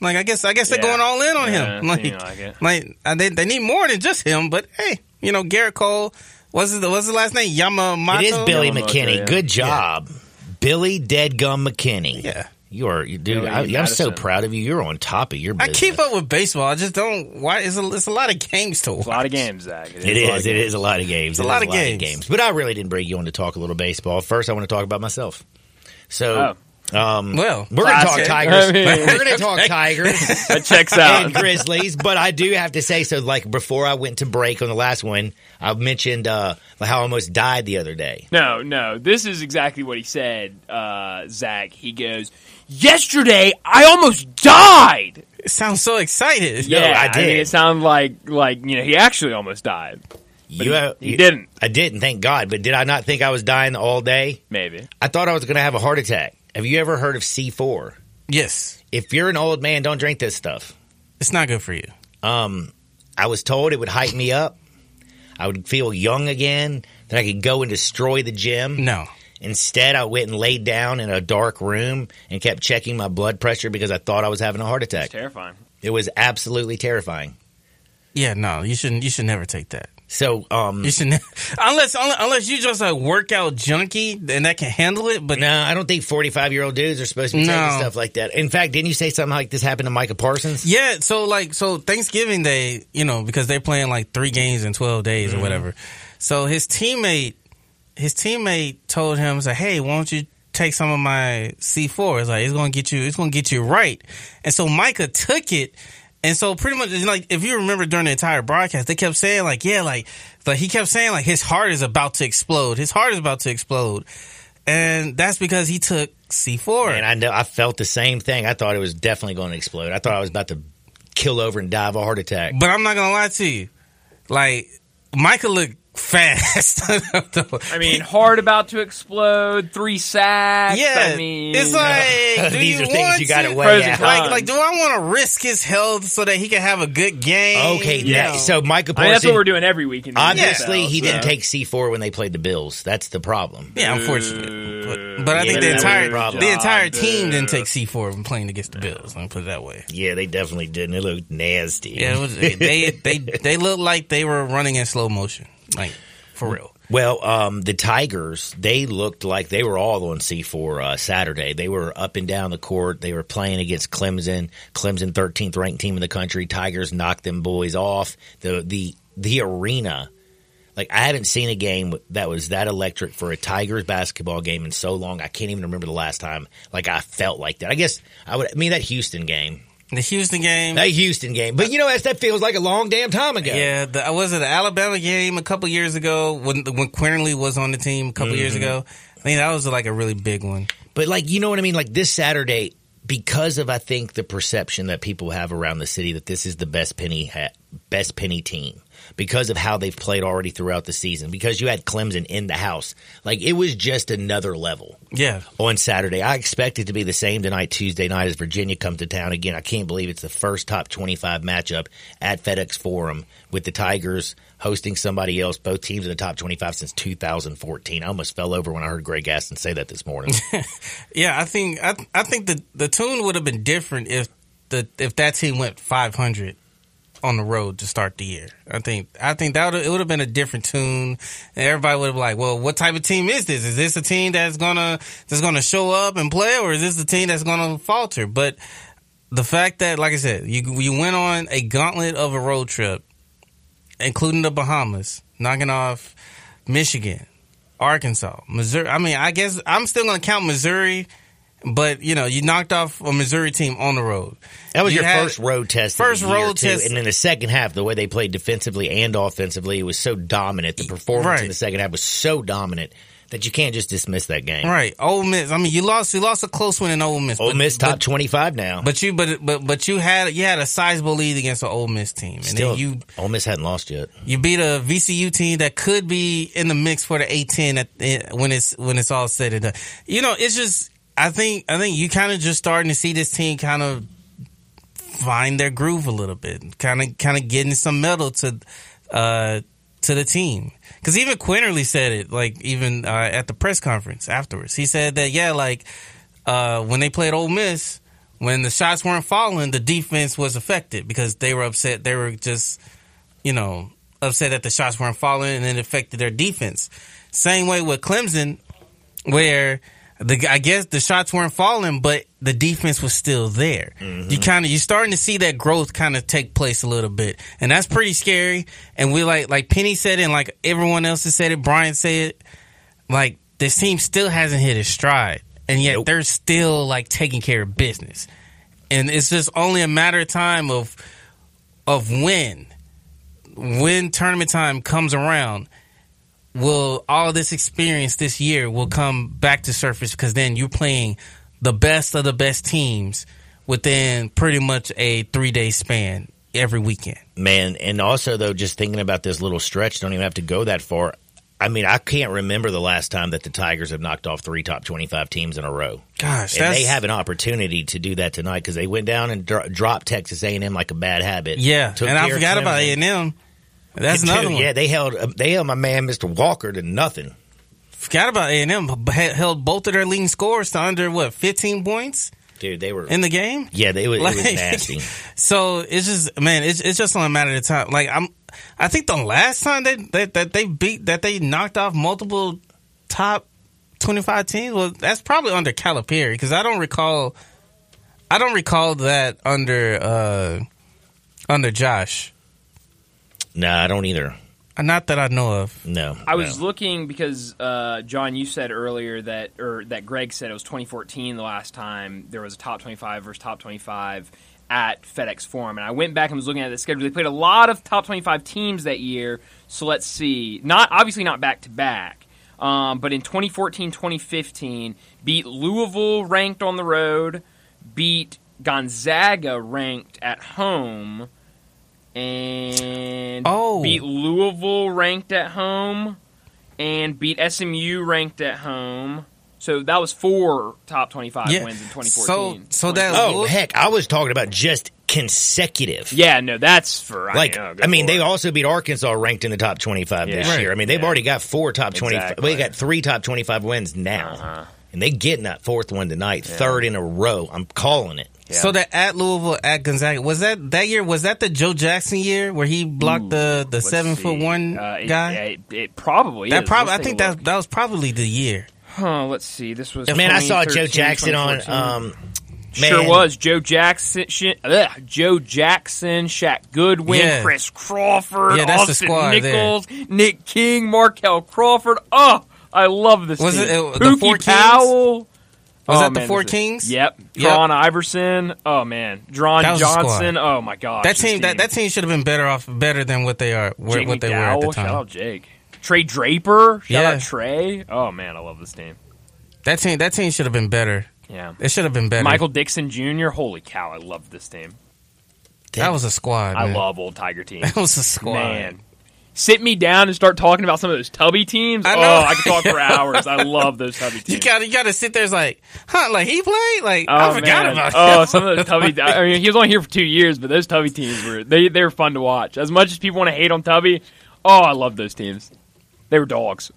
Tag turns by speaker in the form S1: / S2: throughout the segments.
S1: Like I guess I guess they're going all in on
S2: Yeah,
S1: him. Like,
S2: like
S1: like they they need more than just him. But hey, you know Gerrit Cole. What's his what's his last name? Yamamoto.
S3: It is Billy
S2: Yamamoto,
S3: McKinney.
S2: yeah.
S3: Good job, Billy Deadgum McKinney.
S1: Yeah.
S3: You are, you- dude.
S2: Billy
S3: I, I'm so proud of you. You're on top of your
S1: I keep up with baseball. I just don't. Why? It's a, it's a lot of games to watch.
S2: A lot of games, Zach.
S3: It
S2: a lot of games.
S3: is a lot of games.
S1: A lot of games.
S3: But I really didn't bring you on to talk a little baseball. First, I want to talk about myself. So, oh. Um,
S1: Well,
S3: we're going to talk. Tigers.
S2: I mean-
S3: we're going to talk Tigers
S2: That checks out.
S3: and Grizzlies. But I do have to say, so like before I went to break on the last one, I mentioned uh, how I almost died the other day.
S2: No, no. This is exactly what he said, uh, Zach. He goes, Yesterday, I almost died.
S1: it sounds so excited.
S2: Yeah,
S3: I did.
S2: mean, it sounded like, like you know, he actually almost died.
S3: You, have-
S2: he
S3: you-
S2: didn't.
S3: I didn't. Thank God. But did I not think I was dying all day?
S2: Maybe.
S3: I thought I was going to have a heart attack. Have you ever heard of C4?
S1: Yes,
S3: If you're an old man, don't drink this stuff.
S1: it's not good for you.
S3: Um, I was told it would hype me up. I would feel young again. That I could go and destroy the gym.
S1: No.
S3: Instead, I went and laid down in a dark room and kept checking my blood pressure because I thought I was having a heart
S2: It's
S3: attack.
S2: terrifying.
S3: It was absolutely terrifying.
S1: Yeah, no. You shouldn't. You should never take that.
S3: So, um,
S1: You should unless unless you just a workout junkie and that can handle it. But
S3: no, I don't think 45 year old dudes are supposed to be
S1: No.
S3: taking stuff like that. In fact, didn't you say something like this happened to Micah Parsons?
S1: Yeah, so like so Thanksgiving Day, you know, because they're playing like three games in twelve days or whatever. So his teammate his teammate told him, say, Hey, why don't you take some of my C four? It's like it's gonna get you it's gonna get you right. And so Micah took it and so pretty much like if you remember during the entire broadcast, they kept saying like, yeah, like like he kept saying like his heart is about to explode. His heart is about to explode. And that's because he took C four.
S3: And I know I felt the same thing. I thought it was definitely going to explode. I thought I was about to kill over and die of a heart attack.
S1: But I'm not gonna lie to you. Like Micah looked fast.
S2: I mean, hard about to explode, three sacks.
S1: yeah,
S2: I mean,
S1: it's like do
S3: These
S1: you
S3: are things you gotta
S1: to-
S3: weigh out.
S1: Like, like, do I want to risk his health so that he can have a good game?
S3: Okay, yeah.
S1: No.
S3: So Micah
S2: I mean, that's what we're doing every week. In the
S3: obviously
S2: NFL,
S3: he didn't take C4 when they played the Bills. That's the problem.
S1: yeah, uh, unfortunately, but, but I
S3: Yeah,
S1: think the entire
S3: the problem.
S1: the entire team
S2: dude.
S1: didn't uh, take C four when playing against the Bills. Let me put it that way.
S3: Yeah, they definitely didn't. It looked nasty.
S1: Yeah, it was, they they they looked like they were running in slow motion, like for real.
S3: Well, um, the Tigers, they looked like they were all on C4 uh, Saturday. They were up and down the court. They were playing against Clemson. Clemson, 13th ranked team in the country. Tigers knocked them boys off. The the the arena, like I haven't seen a game that was that electric for a Tigers basketball game in so long. I can't even remember the last time like I felt like that. I guess I would. I mean that Houston game,
S1: The Houston game,
S3: that Houston game. But you know that that feels like a long damn time ago.
S1: Yeah, the, was it the Alabama game a couple years ago when when Quinerly was on the team a couple years
S3: Mm-hmm.
S1: ago? I mean, that was like a really big one.
S3: But like, you know what I mean? Like this Saturday, because of I think the perception that people have around the city that this is the best penny ha- best penny team because of how they've played already throughout the season. Because you had Clemson in the house, like it was just another level
S1: Yeah,
S3: on Saturday. I expect it to be the same tonight, Tuesday night, as Virginia comes to town again. I can't believe it's the first top twenty-five matchup at FedEx Forum with the Tigers hosting somebody else. Both teams in the top twenty-five since 2014. I almost fell over when I heard Greg Gaston say that this morning.
S1: yeah. I think I I think the the tune would have been different if the if that team went five hundred on the road to start the year. I think I think that it would have been a different tune, and everybody would have been like, "Well, what type of team is this? Is this a team that's gonna that's gonna show up and play, or is this a team that's gonna falter?" But the fact that, like I said, you you went on a gauntlet of a road trip, including the Bahamas, knocking off Michigan, Arkansas, Missouri. I mean, I guess I'm still gonna count Missouri. But you know, you knocked off a Missouri team on the road.
S3: That was
S1: You
S3: your first road test.
S1: first
S3: of the year,
S1: road
S3: too.
S1: test.
S3: and in the second half, the way they played defensively and offensively, it was so dominant. The performance
S1: Right.
S3: in the second half was so dominant that you can't just dismiss that game.
S1: Right, Ole Miss. I mean, you lost. You lost a close one in Ole Miss.
S3: Ole
S1: but-
S3: Miss top twenty five now.
S1: but you, but but but you had you had a sizable lead against an Ole Miss team, and
S3: Still,
S1: then you
S3: Ole Miss hadn't lost yet.
S1: you beat a VCU team that could be in the mix for the A10 at, eh, when it's when it's all said and done. You know, it's just I think I think you kind of just starting to see this team kind of find their groove a little bit, kind of kind of getting some metal to uh to the team. Because even Quinerly said it, like even uh, at the press conference afterwards, he said that yeah, like uh when they played Ole Miss. when the shots weren't falling, the defense was affected because they were upset. They were just, you know, upset that the shots weren't falling and it affected their defense. Same way with Clemson, where the I guess the shots weren't falling, but the defense was still there. You mm-hmm. kind of you're starting to see that growth kind of take place a little bit, and that's pretty scary. And we like like Penny said it, and like everyone else has said it. Brian said it. Like this team still hasn't hit its stride, and yet
S3: Nope.
S1: they're still like taking care of business. And it's just only a matter of time of of when when tournament time comes around will all this experience this year will come back to surface because then you're playing the best of the best teams within pretty much a three day span every weekend.
S3: Man, and also though, just thinking about this little stretch, don't even have to go that far. I mean, I can't remember the last time that the Tigers have knocked off three top twenty-five teams in a row,
S1: Gosh,
S3: and they have an opportunity to do that tonight because they went down and dro- dropped Texas A and M like a bad habit.
S1: yeah. And I forgot about A
S3: Clemson.
S1: and M. That's another one.
S3: Yeah, they held uh, they held my man Mr. Walker to nothing.
S1: Forgot about A and M. Held both of their leading scores to under what fifteen points
S3: Dude, they were
S1: in the game.
S3: yeah, they was, it was nasty.
S1: So it's just man, it's it's just on a matter of time. Like I'm, I think the last time they that that they beat that they knocked off multiple top twenty five teams was that's probably under Calipari because I don't recall, I don't recall that under uh under Josh.
S3: No, I don't either.
S1: Uh, Not that I know of.
S3: No,
S2: I was
S3: no.
S2: looking because uh, John, you said earlier that, or that Greg said it was 2014 the last time there was a top 25 versus top 25 at FedEx Forum, and I went back and was looking at the schedule. They played a lot of top 25 teams that year. So let's see, not obviously not back to back, um, but in 2014, 2015, beat Louisville ranked on the road, beat Gonzaga ranked at home. And
S1: Oh.
S2: beat Louisville ranked at home and beat SMU ranked at home. So that was four top 25
S1: Yeah.
S2: wins in
S1: So
S2: 2014.
S1: so that
S3: Oh heck, I was talking about just consecutive.
S2: Yeah, no, that's for
S3: Like,
S2: I, mean, oh,
S3: I mean, they also beat Arkansas ranked in the top 25 this
S2: Yeah.
S3: year. I mean, they've
S2: Yeah.
S3: already got four top 25.
S2: Exactly.
S3: Well, they got three top 25 wins now.
S2: Uh-huh.
S3: And they getting that fourth one tonight, third in a row. I'm calling it.
S2: Yeah.
S1: So that at Louisville at Gonzaga was that that year was that the Joe Jackson year where he blocked the the seven
S2: see.
S1: foot one
S2: Uh, it-
S1: guy?
S2: It, it probably
S1: that probably I think that that was probably the year.
S2: Huh, let's see. This was
S3: Man, I saw Joe Jackson on.
S2: 2014.
S3: Um,
S2: Sure
S3: man,
S2: was Joe Jackson, sh- ugh, Joe Jackson, Shaq Goodwin,
S1: Yeah.
S2: Chris Crawford,
S1: Yeah, that's the
S2: Austin
S1: squad there.
S2: Nichols, Nick King, Markel Crawford. Oh, I love this
S1: Was
S2: team.
S1: it, uh, the
S2: Pookie
S1: Four Kings? Was
S2: Oh,
S1: that the Four Kings?
S2: Yep.
S1: Yep.
S2: Dron Iverson. Oh man, Geron
S1: That was the squad.
S2: Johnson. Oh my god.
S1: That
S2: this
S1: team, that, that team should have been better off, better than what they are, where, what they were at the
S2: McDowell, Shout out Jake. Trey Draper. Shout
S1: Yeah.
S2: out Trey. Oh man, I love this team.
S1: That team, that team should have been better.
S2: Yeah.
S1: It should have been better.
S2: Michael Dixon Jr. Holy cow, I love this team.
S1: that was a squad.
S2: I love old Tiger team.
S1: That was a squad.
S2: Man. Sit me down and start talking about some of those tubby teams.
S1: I oh, know.
S2: Oh, I could talk for hours. I love those tubby teams.
S1: You got you got to sit there. Like, huh? Like he played. Like
S2: Oh,
S1: I forgot
S2: man.
S1: about.
S2: Oh,
S1: him.
S2: some of those Tubby. I mean, he was only here for two years, but those Tubby teams were they they were fun to watch. As much as people want to hate on Tubby, oh, I love those teams. They were dogs.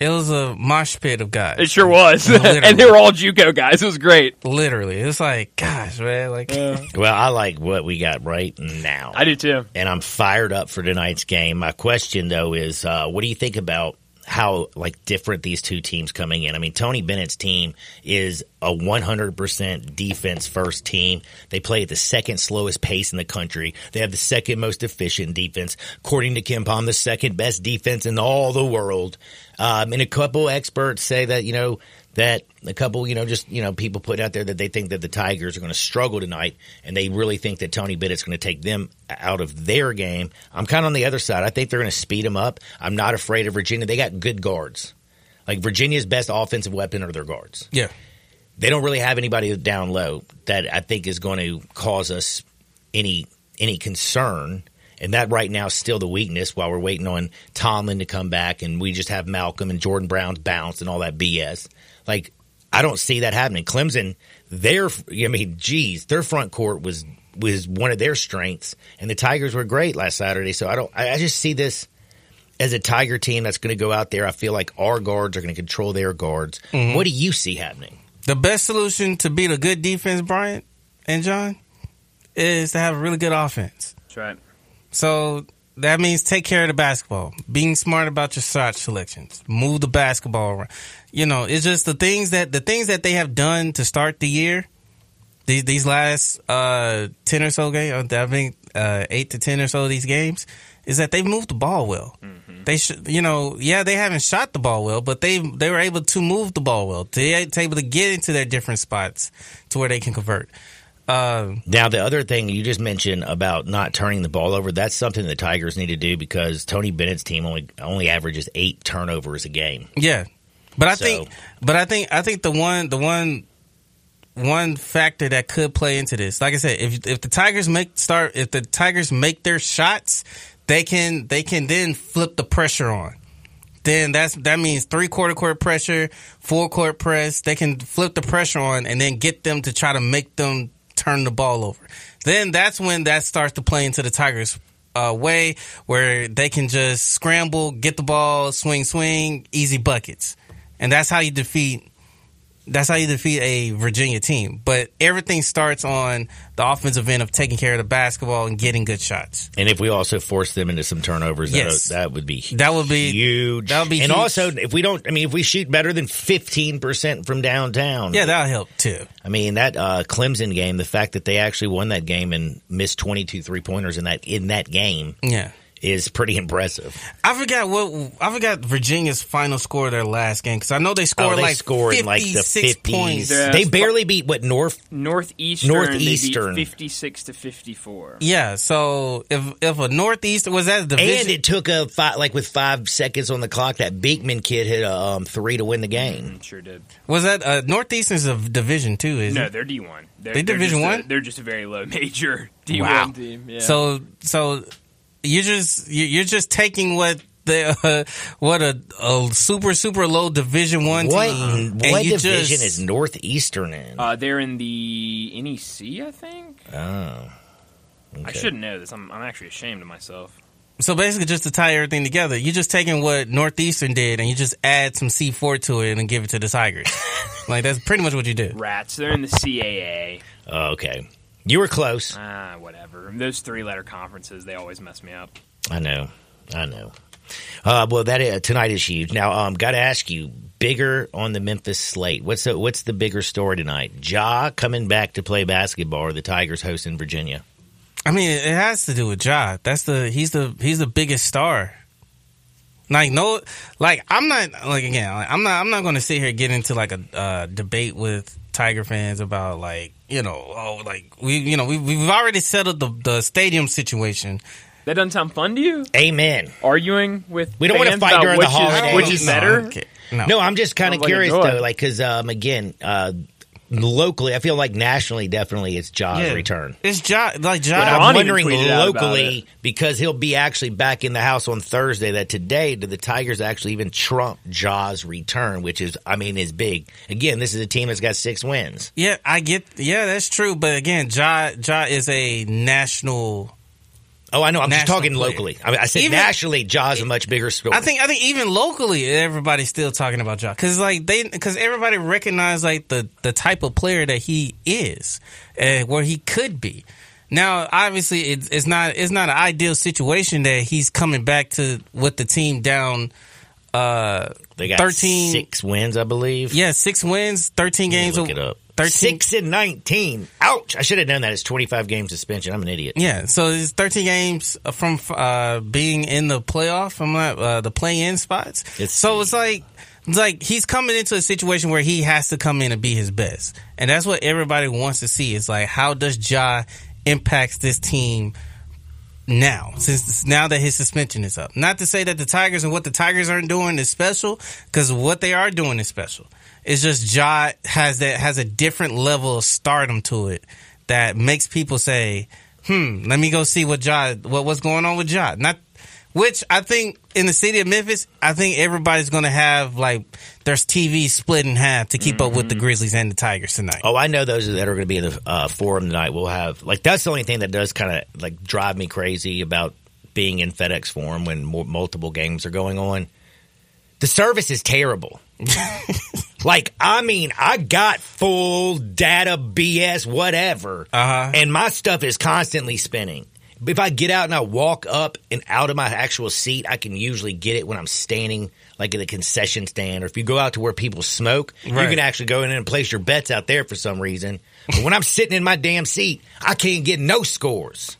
S1: It was a mosh pit of guys.
S2: It sure was,
S1: Literally.
S2: and they were all JUCO guys. It was great.
S1: Literally, it's like, gosh, man. Like,
S3: Well, I like what we got right now.
S2: I do too.
S3: and I'm fired up for tonight's game. My question though is, uh, what do you think about how like different these two teams coming in? I mean, Tony Bennett's team is a 100% defense first team. They play at the second slowest pace in the country. They have the second most efficient defense, according to KenPom, the second best defense in all the world. Um, and a couple experts say that you know that a couple, you know, just, you know, people put out there that they think that the Tigers are going to struggle tonight and they really think that Tony Bennett's going to take them out of their game. I'm kind of on the other side. I think they're going to speed them up. I'm not afraid of Virginia. They got good guards. Like Virginia's best offensive weapon are their guards.
S1: yeah,
S3: They don't really have anybody down low that I think is going to cause us any any concern. And that right now is still the weakness while we're waiting on Tomlin to come back and we just have Malcolm and Jordan Brown's bounce and all that BS. Like, I don't see that happening. Clemson, their, I mean, geez, their front court was, was one of their strengths and the Tigers were great last Saturday. So I don't, I, I just see this as a Tiger team that's going to go out there. I feel like our guards are going to control their guards. Mm-hmm. What do you see happening?
S1: The best solution to beat a good defense, Bryant and John, is to have a really good offense.
S2: That's right.
S1: So that means take care of the basketball, being smart about your shot selections, move the basketball around. You know, it's just the things that the things that they have done to start the year. These these last uh, ten or so games, I think uh, eight to ten or so of these games, is that they've moved the ball well. They should, you know, yeah, they haven't shot the ball well, but they they were able to move the ball well. They were able to get into their different spots to where they can convert. Uh,
S3: Now, the other thing you just mentioned about not turning the ball over, that's something the Tigers need to do because Tony Bennett's team only only averages eight turnovers a game.
S1: Yeah, but I
S3: So-
S1: think, but I think, I think the one, the one, one factor that could play into this, like I said, if if the Tigers make start, if the Tigers make their shots, they can they can then flip the pressure on. Then that's that means three quarter court pressure, four court press. They can flip the pressure on and then get them to try to make them turn the ball over. Then that's when that starts to play into the Tigers' uh, way, where they can just scramble, get the ball, swing, swing, easy buckets, and that's how you defeat. That's how you defeat a Virginia team. But everything starts on the offensive end of taking care of the basketball and getting good shots.
S3: And if we also force them into some turnovers,
S1: Yes.
S3: that, that would be
S1: That would be
S3: huge.
S1: that would be
S3: and
S1: huge.
S3: also if we don't, I mean, if we shoot better than fifteen percent from downtown,
S1: Yeah, that'll help too.
S3: I mean that uh, Clemson game, the fact that they actually won that game and missed 22 three pointers in that in that game
S1: Yeah.
S3: Is pretty impressive.
S1: I forgot what I forgot Virginia's final score of their last game because I know they scored
S3: oh, they
S1: like
S3: scored in like the
S1: 56
S3: 50s.
S1: points.
S2: Yeah.
S3: They barely beat what North.
S2: Northeastern,
S3: Northeastern.
S2: 56 to 54.
S1: Yeah, so if if a northeast was that a division,
S3: And it took a five, like with five seconds on the clock, that Beekman kid hit a um, three to win the game.
S2: Mm, Sure did.
S1: was that uh, northeastern's a division two? Is
S2: No,
S1: it?
S2: they're D one. They're,
S1: They Division
S2: just a-
S1: one?
S2: They're just a very low major D one
S1: Wow.
S2: team. Yeah.
S1: So so you just you- you're just taking what the uh, what a, a super super low division one
S3: What
S1: team
S3: what
S1: and you
S3: division
S1: just,
S3: is Northeastern in?
S2: uh, they're in the NEC, I think.
S3: oh,
S2: I
S3: okay.
S2: should know this. I'm, I'm actually ashamed of myself.
S1: so basically just to tie everything together. You're just taking what Northeastern did and you just add some C four to it and give it to the Tigers. like that's pretty much what you did.
S2: Rats. They're in the CAA.
S3: Oh, okay. You were close.
S2: Ah, whatever. Those three letter conferences, they always mess me up.
S3: I know. I know. Uh, well, that is, tonight is huge. Now, um, got to ask you, bigger on the Memphis slate. What's the what's the bigger story tonight? Ja coming back to play basketball, or the Tigers hosting Virginia?
S1: I mean, it has to do with Ja. That's the he's the he's the biggest star. Like no, like I'm not like again. Like, I'm not I'm not going to sit here and get into like a uh, debate with Tiger fans about like you know oh like we you know we we've already settled the the stadium situation.
S2: That doesn't sound fun to you?
S3: Amen.
S2: Arguing with
S3: We don't wanna fight
S2: about
S3: during the holidays.
S2: which is
S1: No,
S2: better?
S1: okay. No,
S3: No, I'm just kind of
S2: Sounds like
S3: curious though, like because um, again, uh, locally, I feel like nationally, definitely, it's Ja's
S1: Yeah.
S3: return.
S1: It's Ja like
S3: But I'm wondering
S2: tweeted out about
S3: locally because he'll be actually back in the house on Thursday. That today, do the Tigers actually even trump Ja's return, which is, I mean, is big. Again, this is a team that's got six wins.
S1: Yeah, I get. Yeah, that's true. But again, Ja Ja is a national.
S3: Oh, I know. I'm just talking
S1: player.
S3: locally. I, mean, I said
S1: Even-
S3: nationally, Ja's a much bigger story.
S1: I think I think even locally, everybody's still talking about Ja because like they because everybody recognize like the the type of player that he is and where he could be. Now, obviously, it's, it's not it's not an ideal situation that he's coming back to with the team down. Uh,
S3: they got
S1: 13
S3: six wins, I believe.
S1: yeah, six wins, thirteen
S3: Let
S1: games.
S3: Look it up.
S1: 13
S3: Six and nineteen. Ouch! I should have known that. It's twenty five game suspension. I'm an idiot.
S1: Yeah, so it's 13 games from uh, being in the playoff, from uh, the play-in spots.
S3: Let's
S1: so it's like, it's like he's coming into a situation where he has to come in and be his best, and that's what everybody wants to see. Is like, how does Ja impacts this team now? Since now that his suspension is up, not to say that the Tigers and what the Tigers aren't doing is special, because what they are doing is special. It's just Ja has that has a different level of stardom to it that makes people say, "Hmm, let me go see what Ja what what's going on with Ja." Not which I think in the city of Memphis, I think everybody's going to have like there's TV split in half to keep up with the Grizzlies and the Tigers tonight.
S3: Oh, I know those that are going to be in the uh, forum tonight. Will have like that's the only thing that does kind of like drive me crazy about being in FedEx Forum when multiple games are going on. The service is terrible. like, I mean, I got full data, BS, whatever,
S1: Uh-huh.
S3: and my stuff is constantly spinning. If I get out and I walk up and out of my actual seat, I can usually get it when I'm standing like at a concession stand, or if you go out to where people smoke, you can actually go in and place your bets out there for some reason. But when I'm sitting in my damn seat, I can't get no scores.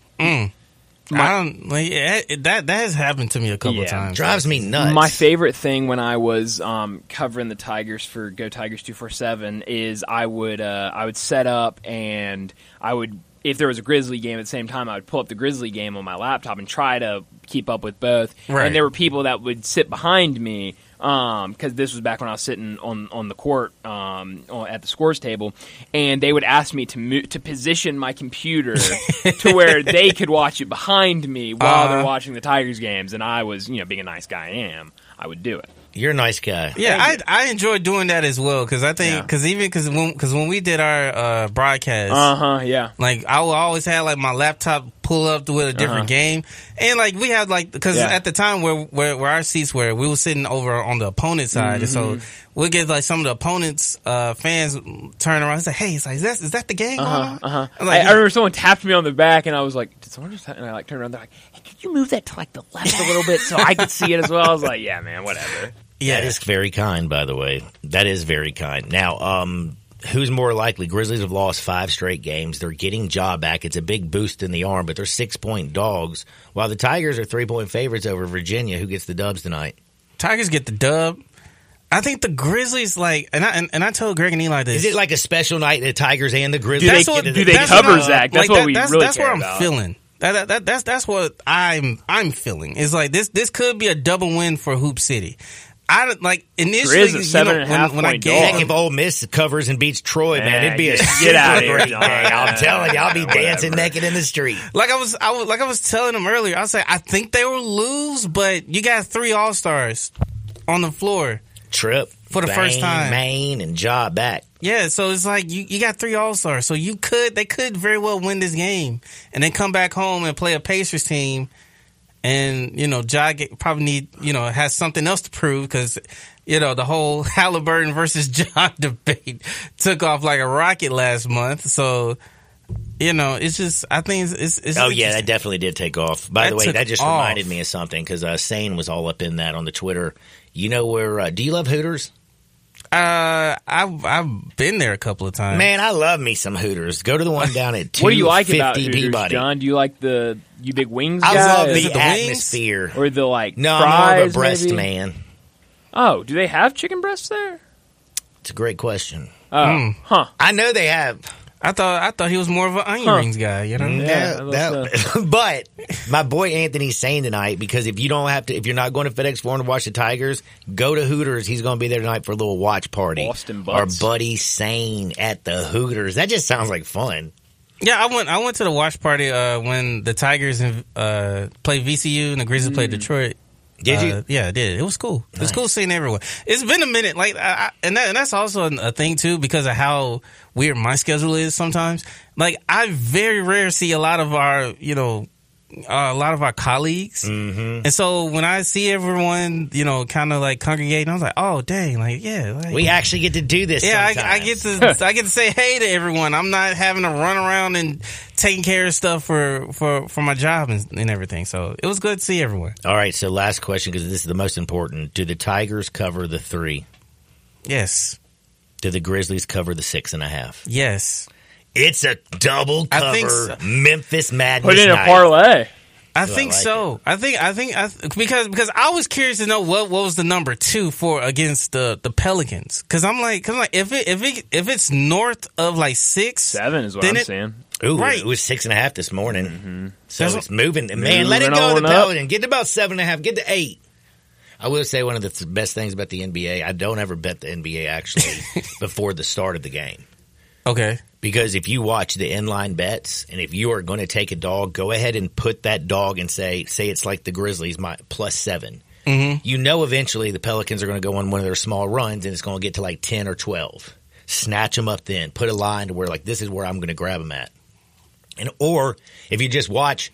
S1: I don't like it- that. That has happened to me a couple
S2: Yeah.
S1: times.
S3: Drives me nuts.
S2: My favorite thing when I was um, covering the Tigers for Go Tigers two four seven is I would uh, I would set up and I would if there was a Grizzly game at the same time I would pull up the Grizzly game on my laptop and try to keep up with both.
S1: Right.
S2: And there were people that would sit behind me because this was back when I was sitting on on the court um, at the scores table, and they would ask me to mo- to position my computer to where they could watch it behind me while they're
S1: Uh-huh.
S2: watching the Tigers games, and I was you know being a nice guy I am, I would do it.
S3: You're a nice guy.
S1: Yeah, I I enjoy doing that as well because I think
S2: Yeah.
S1: because even because when because when we did our uh, broadcast,
S2: Uh huh. Yeah.
S1: like I will always have like my laptop pull up with a different
S2: Uh-huh.
S1: game, and like we had like because
S2: Yeah.
S1: at the time where, where where our seats were, we were sitting over on the opponent side, and so
S2: Mm-hmm.
S1: we'll get like some of the opponents uh, fans turn around and say, "Hey, it's like is that is that the game going on?"
S2: Uh huh.
S1: I'm
S2: I,
S1: like,
S2: I remember someone tapped me on the back, and I was like, "Did someone just?" And I like turned around. They're like, "Hey, could you move that to like the left a little bit so I could see it as well?" I was like, "Yeah, man, whatever."
S1: yeah,
S3: That is very kind, by the way. That is very kind. Now, um, who's more likely? Grizzlies have lost five straight games. They're getting Ja back. It's a big boost in the arm, but they're six point dogs. While the Tigers are three point favorites over Virginia, who gets the dubs tonight?
S1: Tigers get the dub. I think the Grizzlies like, and I and, and I told Greg and Eli this.
S3: Is it like a special night? The Tigers and the Grizzlies.
S2: they-
S3: get
S1: what,
S3: to
S2: do
S3: the-
S2: they
S1: that's
S2: cover
S1: what
S2: Zach? That's what we
S1: that's,
S2: really
S1: That's
S2: care
S1: what I'm
S2: about.
S1: feeling. That, that, that that's that's what I'm I'm feeling. It's like this this could be a double win for Hoop City. I don't- like initially
S2: Grizz a
S1: you
S2: seven
S1: know,
S2: and a half
S1: when, when I
S2: point
S1: gave
S3: Heck, if Ole Miss covers and beats Troy, man,
S2: Man,
S3: it'd be a
S2: get-
S3: super
S2: get outta here,
S3: great day. I'm telling you, I'll be dancing naked in the street.
S1: like I was I was like I was telling them earlier. I was like I think they will lose, but you got three all stars on the floor.
S3: Trip
S1: For the first time.
S3: Bane and Ja back.
S1: Yeah, so it's like you, you got three all stars, so you could they could very well win this game and then come back home and play a Pacers team, and you know Ja probably need you know has something else to prove because you know the whole Haliburton versus Ja debate took off like a rocket last month, so you know it's just I think it's, it's, it's
S3: Oh yeah, that definitely did take off. By the way, that just
S1: off.
S3: reminded me of something because uh, Sane was all up in that on the Twitter. You know where? Uh, do you love Hooters?
S1: Uh I've I've been there a couple of times.
S3: Man, I love me some Hooters. Go to the one down at two
S2: What do you like about
S3: fifty
S2: Hooters,
S3: Peabody.
S2: John? Do you like the you big wings
S3: I
S2: guy?
S3: love
S1: Is
S3: the
S1: it the wings?
S3: atmosphere.
S2: or the like
S3: No, I'm more of a breast
S2: maybe?
S3: man.
S2: Oh, do they have chicken breasts there?
S3: It's a great question.
S2: Oh,
S1: Mm.
S2: huh.
S3: I know they have.
S1: I thought I thought he was more of an onion
S2: Huh.
S1: rings guy, you know.
S2: Yeah,
S3: No,
S2: that's,
S3: no. but my boy Anthony's saying tonight because if you don't have to, if you're not going to FedEx Forum to watch the Tigers, go to Hooters. He's going to be there tonight for a little watch party.
S2: Boston
S3: Our buddy Sane at the Hooters. That just sounds like fun.
S1: Yeah, I went. I went to the watch party uh, when the Tigers uh, played VCU and the Grizzlies played Detroit.
S3: Did
S1: Uh,
S3: you?
S1: yeah, I did. It was cool. It was cool seeing everyone. It's been a minute, like, I, I, and that, and that's also a thing too because of how weird my schedule is sometimes. Like, I very rare see a lot of our, you know, uh, a lot of our colleagues,
S3: Mm-hmm.
S1: and so when I see everyone, you know, kind of like congregating, I was like, oh dang, like yeah, like,
S3: We actually get to do this.
S1: yeah, I, I get to I get to say hey to everyone. I'm not having to run around and taking care of stuff for for for my job and, and everything. So it was good to see everyone.
S3: All right, so last question because this is the most important. Do the Tigers cover the three?
S1: Yes,
S3: Do the Grizzlies cover the six and a half?
S1: yes.
S3: It's a double
S1: I
S3: cover.
S1: think so.
S3: Memphis Madness.
S2: Put in a
S3: night.
S2: parlay.
S1: I
S3: So I
S1: think
S3: like
S1: so. I think I think I th- because because I was curious to know what what was the number two for against the the Pelicans because I'm like cause I'm like if it if it if it's north of like six
S2: Seven is what
S1: Then
S2: I'm
S1: it-
S2: saying.
S3: Ooh,
S1: Right.
S3: it was six and a half this morning. Mm-hmm. So
S1: That's
S3: it's moving. Man, let it go
S2: on
S3: to
S2: up.
S3: Pelican. Get to about seven and a half. Get to eight. I will say one of the th- best things about the NBA. I don't ever bet the NBA actually before the start of the game.
S1: Okay
S3: Because if you watch the inline bets, and if you are going to take a dog, go ahead and put that dog and say, say it's like the Grizzlies, my plus 7
S1: Mm-hmm.
S3: You know, eventually the Pelicans are going to go on one of their small runs, and it's going to get to like ten or twelve. Snatch them up, then put a line to where like this is where I'm going to grab them at. And or if you just watch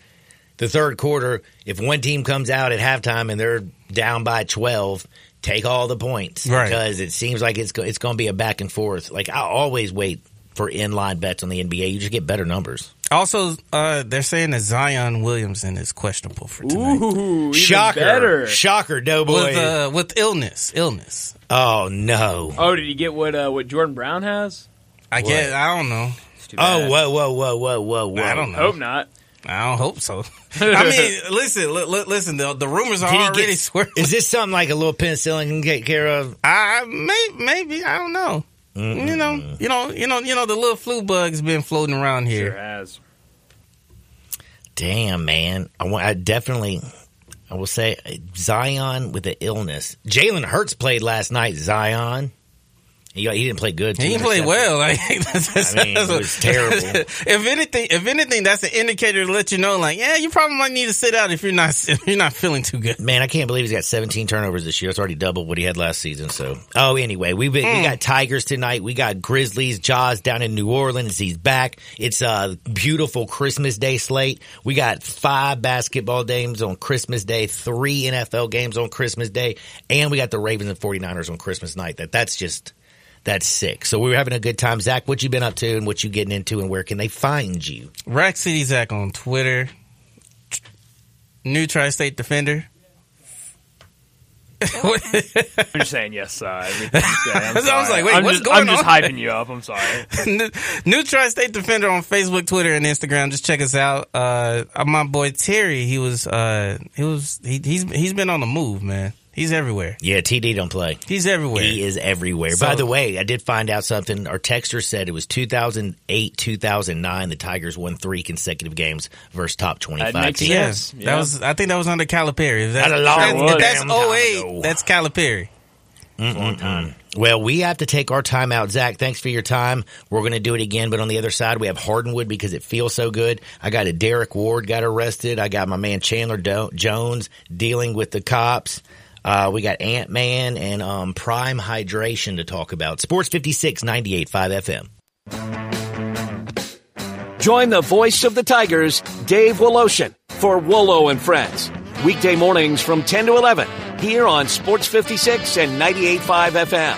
S3: the third quarter, if one team comes out at halftime and they're down by 12, take all the points
S1: Right.
S3: because it seems like it's it's going to be a back and forth. Like I always wait for inline bets on the NBA. You just get better numbers.
S1: Also, uh, they're saying that Zion Williamson is questionable for tonight
S2: Ooh, even
S3: Shocker.
S2: better.
S3: Shocker, Doughboy.
S1: with uh, with illness. Illness.
S3: oh no.
S2: Oh, did he get what uh, what Jordan Brown has?
S1: I
S3: What?
S1: guess I don't know.
S3: Oh,
S2: bad.
S3: whoa, whoa, whoa, whoa, whoa, whoa.
S1: I don't know.
S2: Hope not.
S1: I don't hope so. I mean, listen, li- li- listen. The, the rumors are already
S3: get,
S1: swirling.
S3: is this something like a little penicillin can take care of?
S1: I may, maybe I don't know. You know, you know, you know, you know. The little flu bug's been floating around
S2: Sure
S1: here.
S2: has.
S3: Damn, man. I, want, I definitely, I will say, Zion with the illness. Jalen Hurts played last night, Zion. He, he didn't play good.
S1: He didn't play well. Like, that's,
S3: I mean, it was terrible.
S1: if anything, if anything, that's an indicator to let you know, like, yeah, you probably might need to sit out if you're not if you're not feeling too good.
S3: Man, I can't believe he's got 17 turnovers this year. It's already double what he had last season. So, oh, anyway, we
S1: Hmm.
S3: we got Tigers tonight. We got Grizzlies, Ja's down in New Orleans. He's back. It's a beautiful Christmas Day slate. We got five basketball games on Christmas Day, three NFL games on Christmas Day, and we got the Ravens and 49ers on Christmas night. That that's just that's sick. So we were having a good time. Zach, what you been up to and what you getting into and where can they find you?
S1: Rack City Zach on Twitter. New Tri-State Defender.
S2: I'm just saying yes. Uh, everything. I'm
S1: I was like, wait,
S2: I'm
S1: what's
S2: just,
S1: going
S2: I'm just
S1: on?
S2: hyping you up. I'm sorry.
S1: New- New Tri-State Defender on Facebook, Twitter, and Instagram. Just check us out. Uh, my boy Terry, he was, uh, he was, he, he's, he's been on the move, man. He's everywhere.
S3: Yeah, TD don't play.
S1: He's everywhere.
S3: He is everywhere.
S1: So-
S3: By the way, I did find out something. Our texter said it was 2008, 2009. The Tigers won three consecutive games versus top 25
S2: That
S3: teams.
S1: Yes,
S2: Yeah.
S1: that was. I think that was under Calipari. If that's,
S3: That's a long
S1: if that's, if that's
S3: damn time
S1: 08,
S3: ago.
S1: that's Calipari.
S3: Well, we have to take our time out. Zach, thanks for your time. We're going to do it again, but on the other side, we have Hardenwood because it feels so good. I got a Derek Ward got arrested. I got my man Chandler Do- Jones dealing with the cops. Uh, we got Ant Man and um, Prime Hydration to talk about. Sports 56, 98.5 FM.
S4: Join the voice of the Tigers, Dave Woloshin, for Wolo and Friends. Weekday mornings from 10 to 11 here on Sports 56 and 98.5 FM.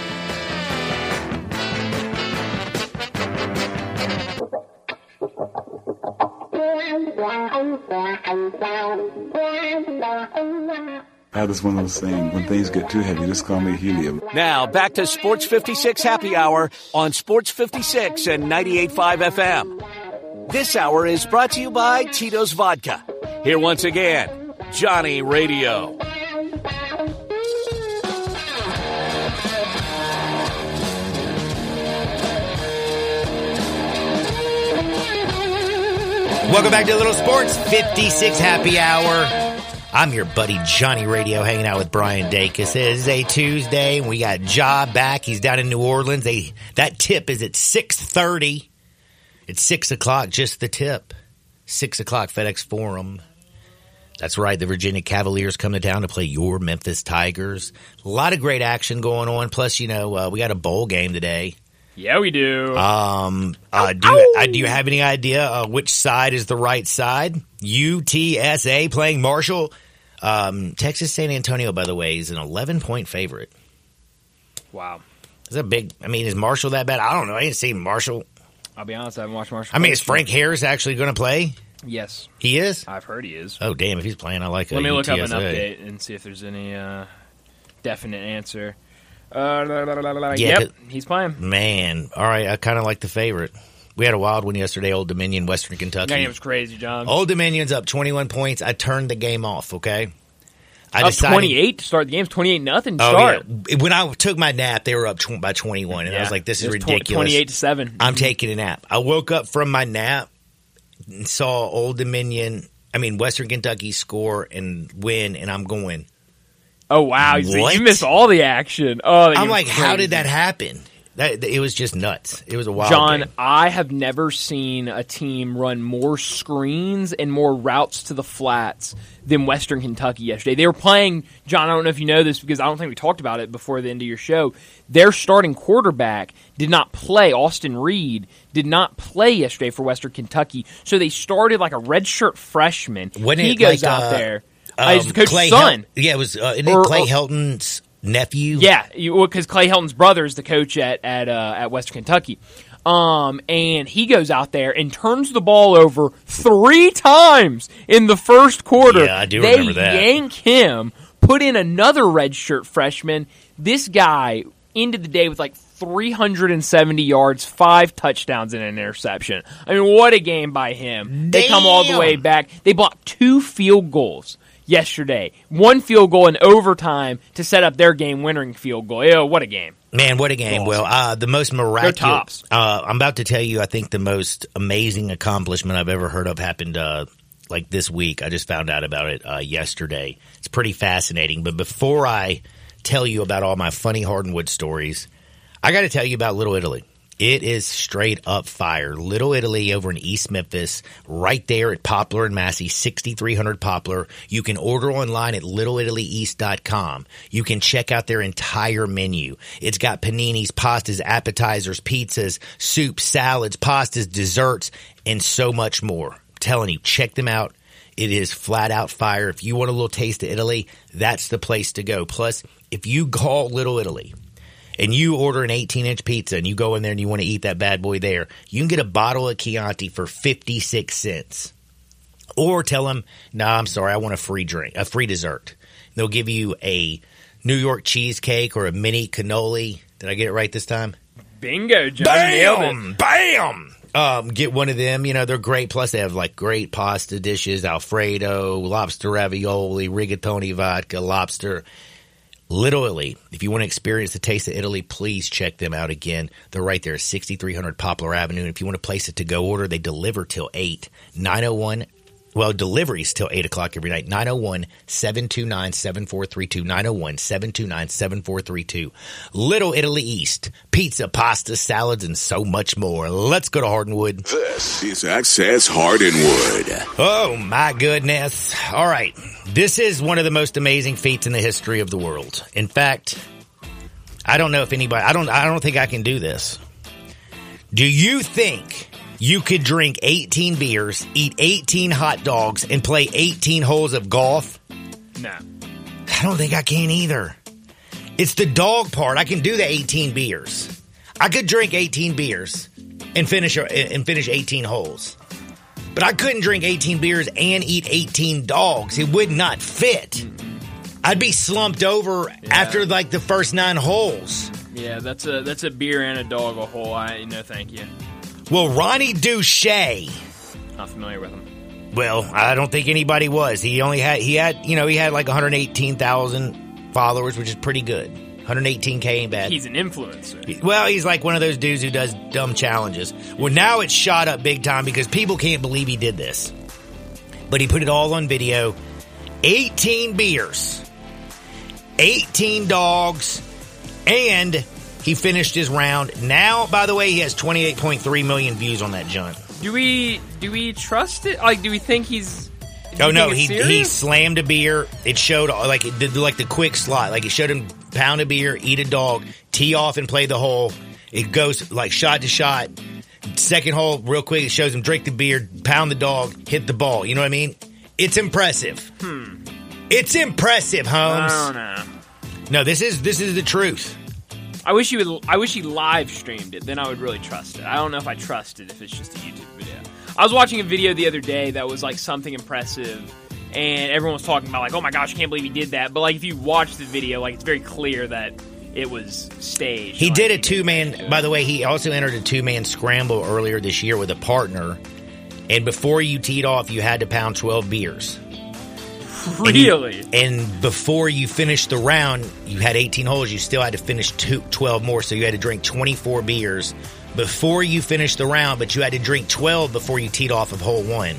S5: How does one of those things, when things get too heavy, just call me helium.
S4: Now back to Sports 56 Happy Hour on Sports 56 and 98.5 FM. This hour is brought to you by Tito's Vodka. Here once again, Johnny Radio.
S3: Welcome back to Little Sports 56 Happy Hour. I'm your buddy Johnny Radio hanging out with Brian Dacus. It is a Tuesday and we got Ja back. He's down in New Orleans. They, that tip is at 6.30. It's 6 o'clock, just the tip. 6 o'clock FedEx Forum. That's right. The Virginia Cavaliers come to town to play your Memphis Tigers. A lot of great action going on. Plus, you know, uh, we got a bowl game today.
S2: Yeah, we do.
S3: Um, uh, do you, uh, do you have any idea uh, which side is the right side? UTSA playing Marshall. Um, Texas San Antonio, by the way, is an 11 point favorite.
S2: wow.
S3: Is that big? I mean, is Marshall that bad? I don't know. I ain't seen Marshall.
S2: I'll be honest. I haven't watched Marshall.
S3: I mean, is Frank Harris actually going to play?
S2: Yes,
S3: He is.
S2: I've heard he is.
S3: Oh, damn! If he's playing, I like.
S2: Let
S3: uh,
S2: me look up an update and see if there's any uh, definite answer. Uh, la, la, la.
S3: Yeah,
S2: yep, he's playing.
S3: Man, all right. I kind of like the favorite. We had a wild one yesterday. Old Dominion, Western Kentucky.
S2: That game was crazy, John.
S3: Old Dominion's up 21 points. I turned the game off. Okay. I
S2: Up
S3: decided-
S2: 28 to start the game. 28 nothing.
S3: Oh
S2: Start.
S3: yeah. When I took my nap, they were up tw- by 21, and I was like, "This is
S2: It
S3: ridiculous."
S2: 28 to seven.
S3: I'm taking a nap. I woke up from my nap and saw Old Dominion. I mean, Western Kentucky score and win, and I'm going.
S2: Oh wow, you-
S3: What?
S2: you missed all the action. Oh,
S3: I'm like, how did that happen? That, it was just nuts. It was a wild
S2: John,
S3: game.
S2: I have never seen a team run more screens and more routes to the flats than Western Kentucky yesterday. They were playing, John, I don't know if you know this because I don't think we talked about it before the end of your show. Their starting quarterback did not play. Austin Reed did not play yesterday for Western Kentucky. So they started like a redshirt freshman.
S3: Wasn't
S2: he goes
S3: like,
S2: out
S3: uh,
S2: there.
S3: Um,
S2: coach's
S3: Clay
S2: son.
S3: Hel- yeah, it was uh,
S2: Or-
S3: Clay
S2: or-
S3: Helton's nephew.
S2: Yeah, because Clay Helton's brother is the coach at at uh, at Western Kentucky. Um, and he goes out there and turns the ball over three times in the first quarter.
S3: Yeah, I do
S2: they
S3: remember that.
S2: yank him, put in another redshirt freshman. This guy ended the day with like 370 yards, five touchdowns, and an interception. I mean, what a game by him! They come all the way back. They blocked two field goals yesterday. One field goal in overtime to set up their game winning field goal. Ew, what a game.
S3: Man, what a game! Well, uh, the most miraculous. Uh, I'm about to tell you. I think the most amazing accomplishment I've ever heard of happened uh, like this week. I just found out about it uh, yesterday. It's pretty fascinating. But before I tell you about all my funny Hardwood stories, I got to tell you about Little Italy. It is straight up fire. Little Italy over in East Memphis, right there at Poplar and Massey, 6300 Poplar. You can order online at littleitalyeast.com. You can check out their entire menu. It's got paninis, pastas, appetizers, pizzas, soups, salads, pastas, desserts, and so much more. I'm telling you, check them out. It is flat out fire. If you want a little taste of Italy, that's the place to go. Plus, if you call Little Italy, and you order an 18 inch pizza and you go in there and you want to eat that bad boy there, you can get a bottle of Chianti for 56 cents. Or tell them, no, I'm sorry, I want a free drink, a free dessert. They'll give you a New York cheesecake or a mini cannoli. Did I get it right this time?
S2: Bingo, John.
S3: Bam! Bam! Um, get one of them. You know, they're great. Plus, they have like great pasta dishes, Alfredo, lobster ravioli, rigatoni vodka, lobster. Little Italy. If you want to experience the taste of Italy, please check them out again. They're right there, 6300 Poplar Avenue. And if you want to place it to go order, they deliver till 8. 901 well, deliveries till 8 o'clock every night. 901 729 7432. 901 729 7432. Little Italy East. Pizza, pasta, salads, and so much more. Let's go to Hardwood.
S6: This is Access Hardwood.
S3: Oh my goodness. All right. This is one of the most amazing feats in the history of the world. In fact, I don't know if anybody I don't I don't think I can do this. Do you think you could drink 18 beers, eat 18 hot dogs and play 18 holes of golf?
S2: No.
S3: I don't think I can either. It's the dog part. I can do the 18 beers. I could drink 18 beers and finish and finish 18 holes. But I couldn't drink 18 beers and eat 18 dogs. It would not fit. I'd be slumped over after like the first 9 holes.
S2: Yeah, that's a that's a beer and a dog a hole. I no, thank you.
S3: Well, Ronnie Duche
S2: Not familiar with them.
S3: Well, I don't think anybody was. He only had he had you know he had like 118,000 followers, which is pretty good. 118k ain't bad.
S2: He's an influencer.
S3: well, he's like one of those dudes who does dumb challenges. Well, now it's shot up big time because people can't believe he did this. But he put it all on video. 18 beers, 18 dogs, and he finished his round. Now, by the way, he has 28.3 million views on that junk.
S2: Do we do we trust it? Like, do we think he's?
S3: Oh no, he
S2: it's
S3: he slammed a beer. It showed like it did like the quick slot. Like it showed him pound a beer, eat a dog, tee off and play the hole. It goes like shot to shot. Second hole, real quick, it shows him drink the beer, pound the dog, hit the ball. You know what I mean? It's impressive. Hmm. It's impressive,
S2: I
S3: Holmes.
S2: don't know.
S3: No, this is this is the truth.
S2: I wish he would. I wish he live streamed it. Then I would really trust it. I don't know if I trust it if it's just a YouTube video. I was watching a video the other day that was like something impressive, and everyone was talking about like, "Oh my gosh, I can't believe he did that." But like, if you watch the video, like it's very clear that it was staged.
S3: He
S2: Like,
S3: did a two man. By the way, he also entered a two man scramble earlier this year with a partner. And before you teed off, you had to pound twelve beers. And
S2: really.
S3: And before you finished the round, you had 18 holes. You still had to finish two, 12 more. So you had to drink 24 beers before you finished the round, but you had to drink 12 before you teed off of hole one.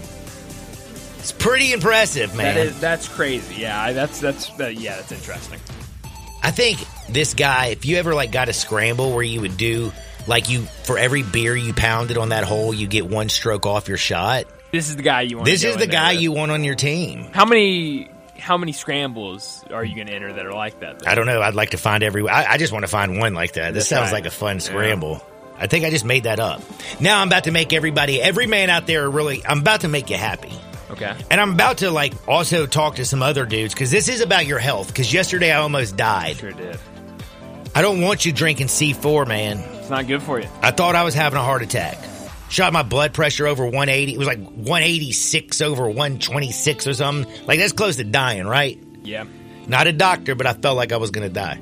S3: It's pretty impressive, man.
S2: That is that's crazy. Yeah, that's that's uh, yeah, that's interesting.
S3: I think this guy, if you ever like got a scramble where you would do like you for every beer you pounded on that hole, you get one stroke off your shot.
S2: This is the guy you want.
S3: This is the guy you want on your team.
S2: How many? How many scrambles are you going to enter that are like that? though?
S3: I don't know. I'd like to find every. I, I just want to find one like that. This
S2: That's
S3: sounds
S2: right.
S3: like a fun scramble. I think I just made that up. Now I'm about to make everybody, every man out there, really. I'm about to make you happy.
S2: Okay.
S3: And I'm about to like also talk to some other dudes because this is about your health. Because yesterday I almost died.
S2: Sure did.
S3: I don't want you drinking C4, man.
S2: It's not good for you.
S3: I thought I was having a heart attack. Shot my blood pressure over 180. It was like 186 over 126 or something. Like that's close to dying, right?
S2: Yeah.
S3: Not a doctor, but I felt like I was going to die.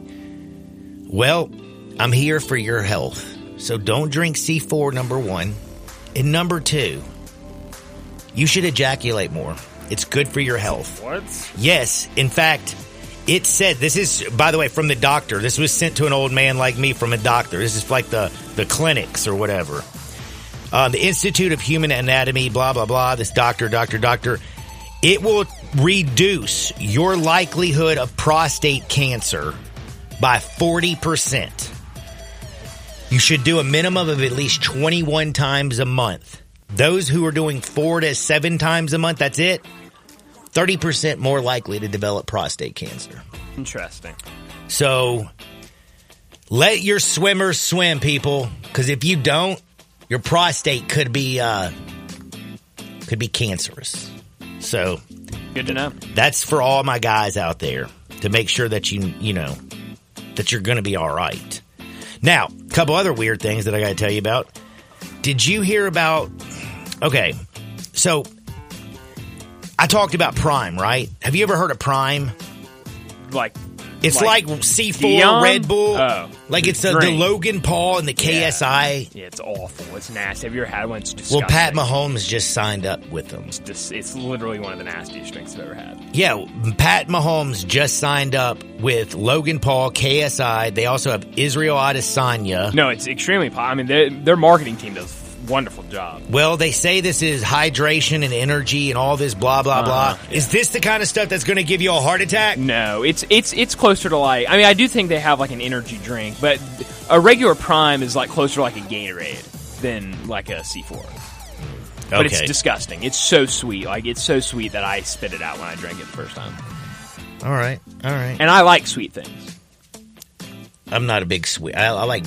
S3: Well, I'm here for your health. So don't drink C4, number one. And number two, you should ejaculate more. It's good for your health.
S2: What?
S3: Yes, in fact, it said this is by the way from the doctor. This was sent to an old man like me from a doctor. This is like the the clinics or whatever. Uh, the Institute of Human Anatomy, blah blah blah. This doctor, doctor, doctor. It will reduce your likelihood of prostate cancer by forty percent. You should do a minimum of at least twenty one times a month. Those who are doing four to seven times a month, that's it. 30% more likely to develop prostate cancer.
S2: Interesting.
S3: So let your swimmers swim, people, because if you don't, your prostate could be uh, could be cancerous. So
S2: Good to know.
S3: that's for all my guys out there to make sure that you you know that you're going to be all right. Now, a couple other weird things that I got to tell you about. Did you hear about? Okay, so I talked about Prime, right? Have you ever heard of Prime?
S2: Like,
S3: It's like, C4,
S2: Dion?
S3: Red Bull.
S2: Oh.
S3: like it's the, the Logan Paul and the KSI.
S2: yeah, it's awful. It's nasty. Have you ever had one? It's
S3: Well. Pat Mahomes just signed up with them.
S2: It's, dis- it's literally one of the nastiest drinks I've ever had.
S3: Yeah, Pat Mahomes just signed up with Logan Paul, KSI. They also have Israel Adesanya.
S2: No, it's extremely. Po- I mean, their their marketing team does a wonderful job.
S3: Well, they say this is hydration and energy and all this blah blah blah.
S2: Uh-huh,
S3: Is this the kind of stuff that's going to give you a heart attack?
S2: No, it's it's it's closer to like. I mean, I do think they have like an energy drink, but a regular Prime is like closer to like a Gatorade than like a C4. But it's disgusting. It's so sweet. Like it's so sweet that I spit it out when I drank it the first time.
S3: All right, all right.
S2: And I like sweet things.
S3: I'm not a big sweet. I, I like.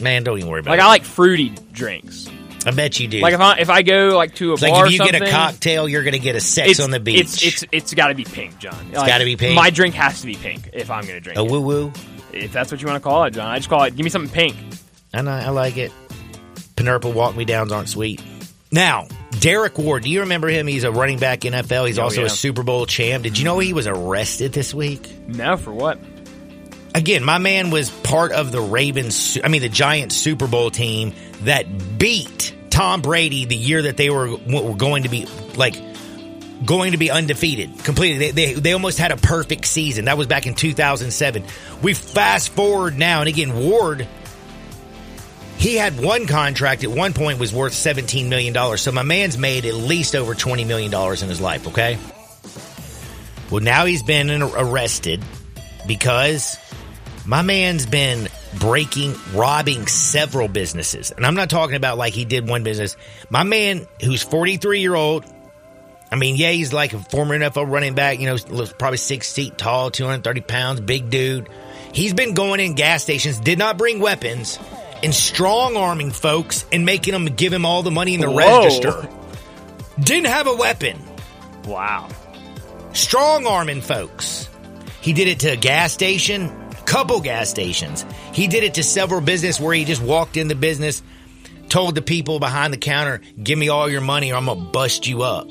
S3: Man, don't even worry about
S2: Like
S3: it.
S2: Like I like fruity drinks.
S3: I bet you do.
S2: Like if I if I go like to a
S3: It's
S2: bar
S3: like if you get a cocktail, you're going to get a sex
S2: it's
S3: on the beach.
S2: It's it's it's got to be pink, John. It's
S3: gotta be pink?
S2: My drink has to be pink if I'm going to drink
S3: a woo woo.
S2: If that's what you want to call it, John. I just call it. Give me something pink.
S3: And I, I like it. Penelope walk me downs aren't sweet. Now, Derrick Ward, do you remember him? He's a running back NFL. He's
S2: Oh,
S3: also
S2: yeah.
S3: a Super Bowl champ. Did you know he was arrested this week?
S2: No, for what?
S3: Again, my man was part of the Ravens, I mean, the Giants Super Bowl team that beat Tom Brady the year that they were, were going to be like going to be undefeated completely. They, they, they almost had a perfect season. That was back in 2007. We fast forward now, and again, Ward, he had one contract at one point was worth $17 million. So my man's made at least over $20 million in his life, okay? Well, now he's been arrested because my man's been breaking, robbing several businesses. And I'm not talking about like he did one business. My man, who's 43 year old, I mean, yeah, he's like a former NFL running back, you know, probably six feet tall, 230 pounds, big dude. He's been going in gas stations, did not bring weapons, and strong arming folks and making them give him all the money in the
S2: Whoa.
S3: register. Didn't have a weapon
S2: Wow.
S3: strong arming folks. He did it to a gas station, couple gas stations. He did it to several business where he just walked in the business, told the people behind the counter, "Give me all your money, or I'm gonna bust you up."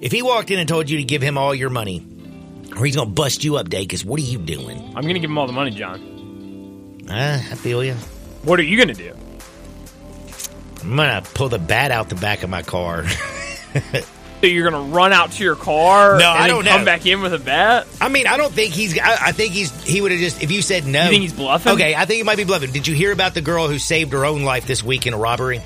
S3: If he walked in and told you to give him all your money, or he's gonna bust you up, Dacus, what are you doing?
S2: I'm going to give him all the money, John.
S3: Uh, I feel you.
S2: What are you going to do?
S3: I'm gonna pull the bat out the back of my car.
S2: So you're going to run out to your car
S3: No,
S2: and
S3: I don't
S2: come
S3: know.
S2: back in with a bat?
S3: I mean, I don't think he's. I, I think he's. He would have just. If you said no,
S2: You think he's bluffing?
S3: Okay, I think he might be bluffing. Did you hear about the girl who saved her own life this week in a robbery?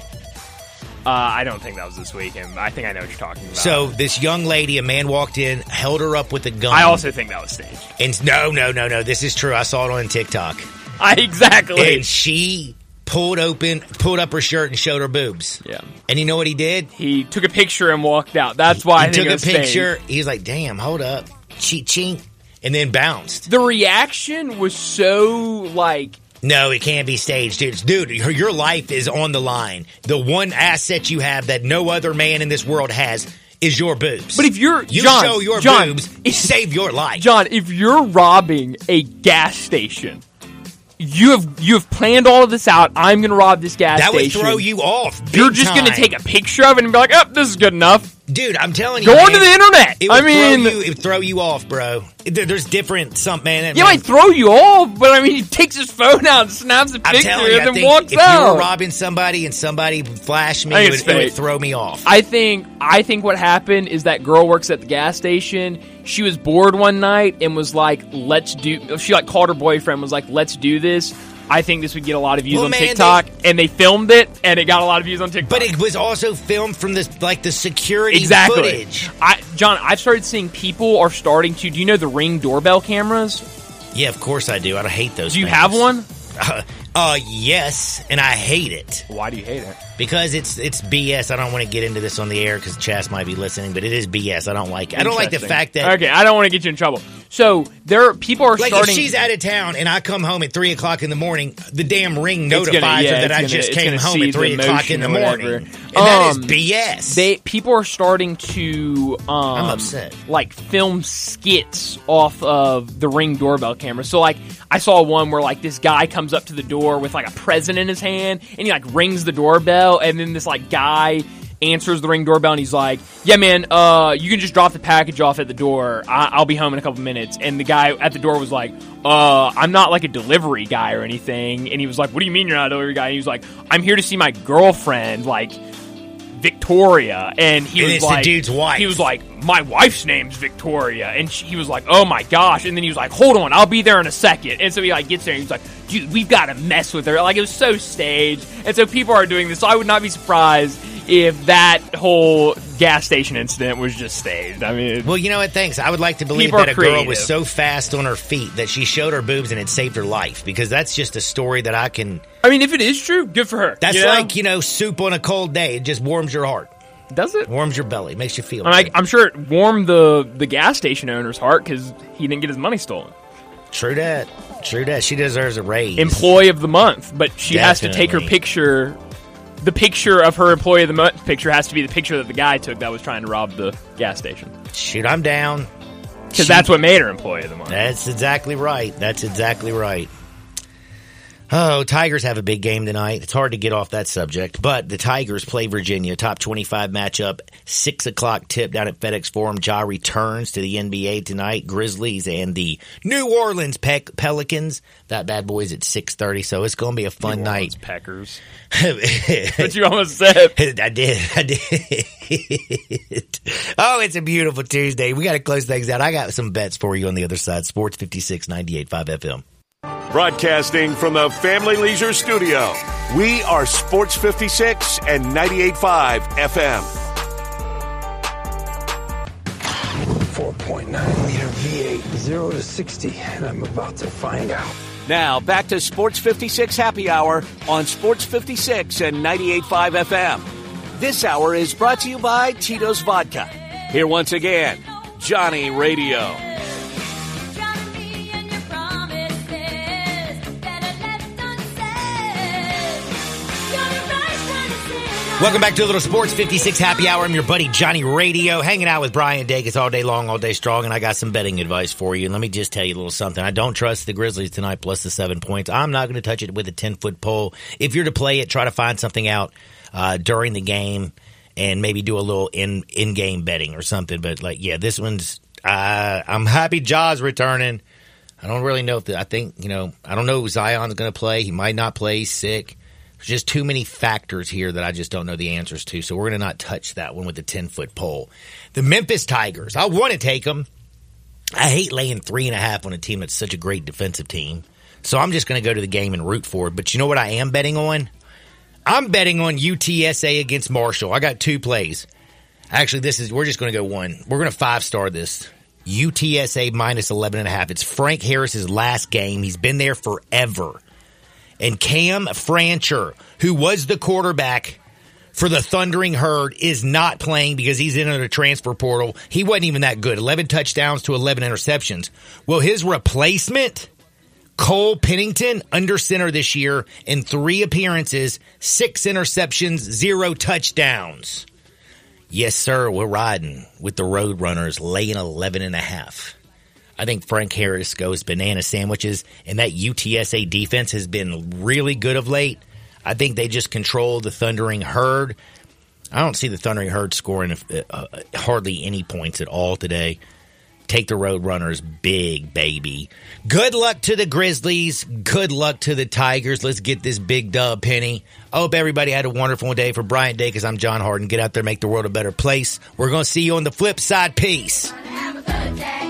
S2: Uh, I don't think that was this weekend. I think I know what you're talking about.
S3: So this young lady, a man walked in, held her up with a gun.
S2: I also think that was staged.
S3: and no, no, no, no. This is true. I saw it on TikTok,
S2: I exactly.
S3: and she pulled open, pulled up her shirt and showed her boobs.
S2: yeah.
S3: And you know what he did?
S2: He took a picture and walked out. That's why I
S3: he
S2: think
S3: took a picture. He was like, "Damn, hold up, cheat, chink," and then bounced.
S2: The reaction was so like
S3: No, it can't be staged, dude. Dude, your, your life is on the line. The one asset you have that no other man in this world has is your boobs.
S2: But if you're
S3: you
S2: John,
S3: show your
S2: John,
S3: boobs, you save your life.
S2: John, if you're robbing a gas station, you have you have planned all of this out. I'm going to rob this gas
S3: that would throw you off.
S2: You're just going to take a picture of it and be like, "Oh, this is good enough."
S3: Dude. I'm telling you,
S2: Go
S3: man,
S2: onto the internet.
S3: It
S2: I mean,
S3: throw you, it would throw you off, bro. There- There's different something, man.
S2: he might throw you off, but I mean, he takes his phone out, and snaps a
S3: I'm
S2: picture,
S3: you,
S2: and then walks
S3: if you
S2: out.
S3: were robbing somebody and somebody flashed me, it would, it would throw me off.
S2: I think I think what happened is that girl works at the gas station. She was bored one night and was like, "Let's do." She like called her boyfriend, and was like, "Let's do this." I think this would get a lot of views
S3: Well,
S2: on
S3: man,
S2: TikTok, and they filmed it, and it got a lot of views on TikTok.
S3: But it was also filmed from this like the security
S2: exactly.
S3: footage.
S2: I, John, I've started seeing people are starting to. Do you know the Ring doorbell cameras?
S3: Yeah, of course I do. I hate those.
S2: Do you
S3: things.
S2: have one?
S3: Uh, uh, yes, and I hate it
S2: Why do you hate it?
S3: Because it's it's BS. I don't want to get into this on the air because Chas might be listening, but it is BS. I don't like. It. I don't like the fact that
S2: Okay, I don't want to get you in trouble. So there, people are
S3: like
S2: starting.
S3: if she's out of town and I come home at three o'clock in the morning, the damn ring
S2: It's gonna-
S3: notifies
S2: yeah,
S3: her that I
S2: gonna-
S3: just came home at three o'clock in the morning,
S2: whatever.
S3: and that is
S2: Um,
S3: BS.
S2: they people are starting to um
S3: I'm upset.
S2: like film skits off of the ring doorbell camera so like i saw one where like this guy comes up to the door with like a present in his hand and he like rings the doorbell and then this like guy answers the ring doorbell and he's like yeah man uh you can just drop the package off at the door. I- i'll be home in a couple minutes. And the guy at the door was like uh i'm not like a delivery guy or anything. And he was like what do you mean you're not a delivery guy? And he was like i'm here to see my girlfriend. Like Victoria, and he
S3: And
S2: was like,
S3: dude's wife.
S2: He was like, my wife's name's Victoria, and she, he was like, oh my gosh, and then he was like, hold on, I'll be there in a second, and so he like gets there, and he's like, dude, we've got to mess with her, like it was so staged, and so people are doing this. So I would not be surprised if that whole gas station incident was just staged. I mean,
S3: Well, you know what? Thanks. I would like to believe that a girl was so fast on her feet that she showed her boobs and it saved her life because that's just a story that I can.
S2: I mean, if it is true, good for her.
S3: That's
S2: you know?
S3: like, you know, soup on a cold day. It just warms your heart,
S2: does it?
S3: warms your belly, makes you feel
S2: I mean,
S3: good.
S2: I, I'm sure it warmed the the gas station owner's heart because he didn't get his money stolen.
S3: True that. True that. She deserves a raise.
S2: employee of the month, but she has to take her picture. The picture of her employee of the month picture has to be the picture that the guy took that was trying to rob the gas station.
S3: Shoot, I'm down.
S2: Because that's what made her employee of the month.
S3: That's exactly right. That's exactly right. Oh, Tigers have a big game tonight. It's hard to get off that subject, but the Tigers play Virginia, top 25 matchup, 6 o'clock tip down at FedEx Forum. Ja returns to the NBA tonight. Grizzlies and the New Orleans Pe- Pelicans. That bad boy's at 6.30, so it's going to be a fun night.
S2: Peckers. But you almost said.
S3: I did. I did. oh, it's a beautiful Tuesday. We got to close things out. I got some bets for you on the other side. Sports 56, 98.5 FM.
S4: Broadcasting from the Family Leisure Studio, we are Sports 56 and 98.5 FM.
S7: 4.9 liter V8, 0 to 60, and I'm about to find out.
S4: Now, back to Sports 56 Happy Hour on Sports 56 and 98.5 FM. This hour is brought to you by Tito's Vodka. Here once again, Johnny Radio.
S3: Welcome back to little Sports 56 Happy Hour. I'm your buddy Johnny Radio, hanging out with Brian Davis all day long, all day strong, and I got some betting advice for you. And let me just tell you a little something. I don't trust the Grizzlies tonight plus the seven points. I'm not going to touch it with a 10 foot pole. If you're to play it, try to find something out uh, during the game and maybe do a little in in game betting or something. But like, yeah, this one's. Uh, I'm happy Ja's returning. I don't really know if the, I think you know. I don't know if Zion's going to play. He might not play. He's sick. There's just too many factors here that I just don't know the answers to. So we're going to not touch that one with the 10 foot pole. The Memphis Tigers. I want to take them. I hate laying three and a half on a team that's such a great defensive team. So I'm just going to go to the game and root for it. But you know what I am betting on? I'm betting on UTSA against Marshall. I got two plays. Actually, this is we're just going to go one. We're going to five star this. UTSA minus 11 and a half. It's Frank Harris's last game. He's been there forever. And Cam Fancher, who was the quarterback for the Thundering Herd, is not playing because he's in the transfer portal. He wasn't even that good. 11 touchdowns to 11 interceptions. Well, his replacement, Cole Pennington, under center this year in three appearances, six interceptions, zero touchdowns. Yes, sir, we're riding with the Roadrunners, laying 11 and a half. I think Frank Harris goes banana sandwiches, and that UTSA defense has been really good of late. I think they just control the Thundering Herd. I don't see the Thundering Herd scoring uh, uh, hardly any points at all today. Take the Roadrunners big, baby. Good luck to the Grizzlies. Good luck to the Tigers. Let's get this big dub, Penny. I hope everybody had a wonderful day for Bryant Day because I'm John Harden. Get out there, make the world a better place. We're going to see you on the flip side. Peace.